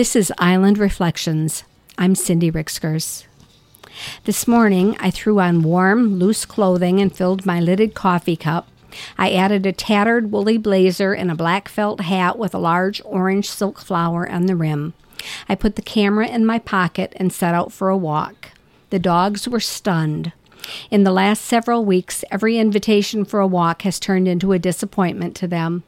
This is Island Reflections. I'm Cindy Ricksgers. This morning, I threw on warm, loose clothing and filled my lidded coffee cup. I added a tattered woolly blazer and a black felt hat with a large orange silk flower on the rim. I put the camera in my pocket and set out for a walk. The dogs were stunned. In the last several weeks, every invitation for a walk has turned into a disappointment to them.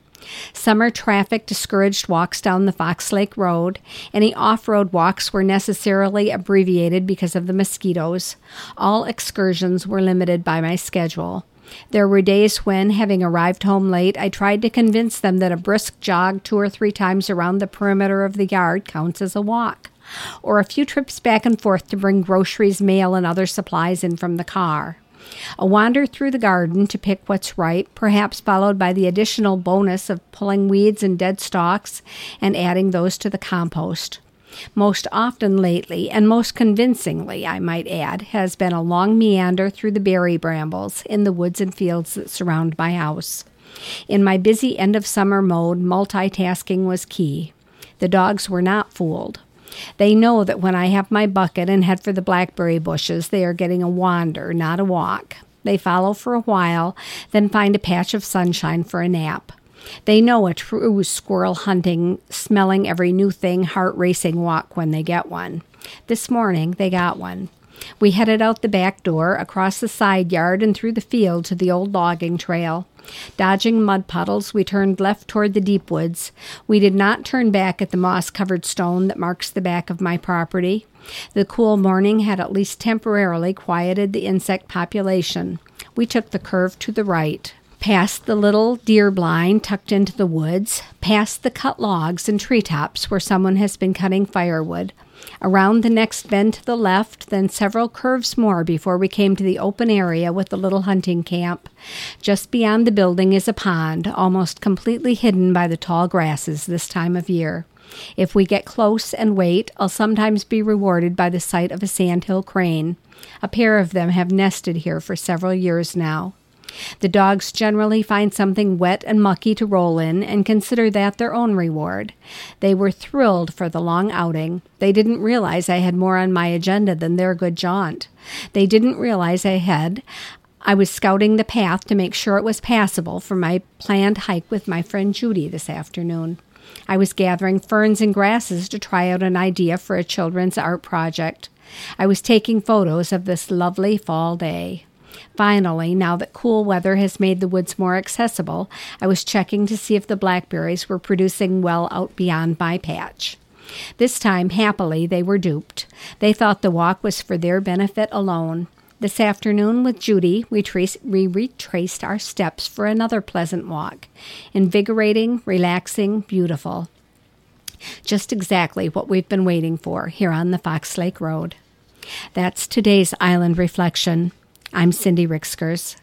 Summer traffic discouraged walks down the Fox Lake Road. Any off road walks were necessarily abbreviated because of the mosquitoes. All excursions were limited by my schedule. There were days when, having arrived home late, I tried to convince them that a brisk jog two or three times around the perimeter of the yard counts as a walk, or a few trips back and forth to bring groceries, mail, and other supplies in from the car. A wander through the garden to pick what's ripe, perhaps followed by the additional bonus of pulling weeds and dead stalks and adding those to the compost. Most often lately, and most convincingly, I might add, has been a long meander through the berry brambles in the woods and fields that surround my house. In my busy end of summer mode, multitasking was key. The dogs were not fooled. They know that when I have my bucket and head for the blackberry bushes, they are getting a wander, not a walk. They follow for a while, then find a patch of sunshine for a nap. They know a true squirrel hunting, smelling every new thing, heart racing walk when they get one. This morning they got one. We headed out the back door, across the side yard, and through the field to the old logging trail. Dodging mud puddles, we turned left toward the deep woods. We did not turn back at the moss covered stone that marks the back of my property. The cool morning had at least temporarily quieted the insect population. We took the curve to the right, past the little deer blind tucked into the woods, past the cut logs and treetops where someone has been cutting firewood, around the next bend to the left, then several curves more before we came to the open area with the little hunting camp. Just beyond the building is a pond, almost completely hidden by the tall grasses this time of year. If we get close and wait, I'll sometimes be rewarded by the sight of a sandhill crane. A pair of them have nested here for several years now. The dogs generally find something wet and mucky to roll in and consider that their own reward. They were thrilled for the long outing. They didn't realize I had more on my agenda than their good jaunt. They didn't realize I had. I was scouting the path to make sure it was passable for my planned hike with my friend Judy this afternoon. I was gathering ferns and grasses to try out an idea for a children's art project. I was taking photos of this lovely fall day. Finally, now that cool weather has made the woods more accessible, I was checking to see if the blackberries were producing well out beyond my patch. This time, happily, they were duped. They thought the walk was for their benefit alone. This afternoon, with Judy, we, trace, we retraced our steps for another pleasant walk. Invigorating, relaxing, beautiful. Just exactly what we've been waiting for here on the Fox Lake Road. That's today's Island Reflection. I'm Cindy Ricksgers.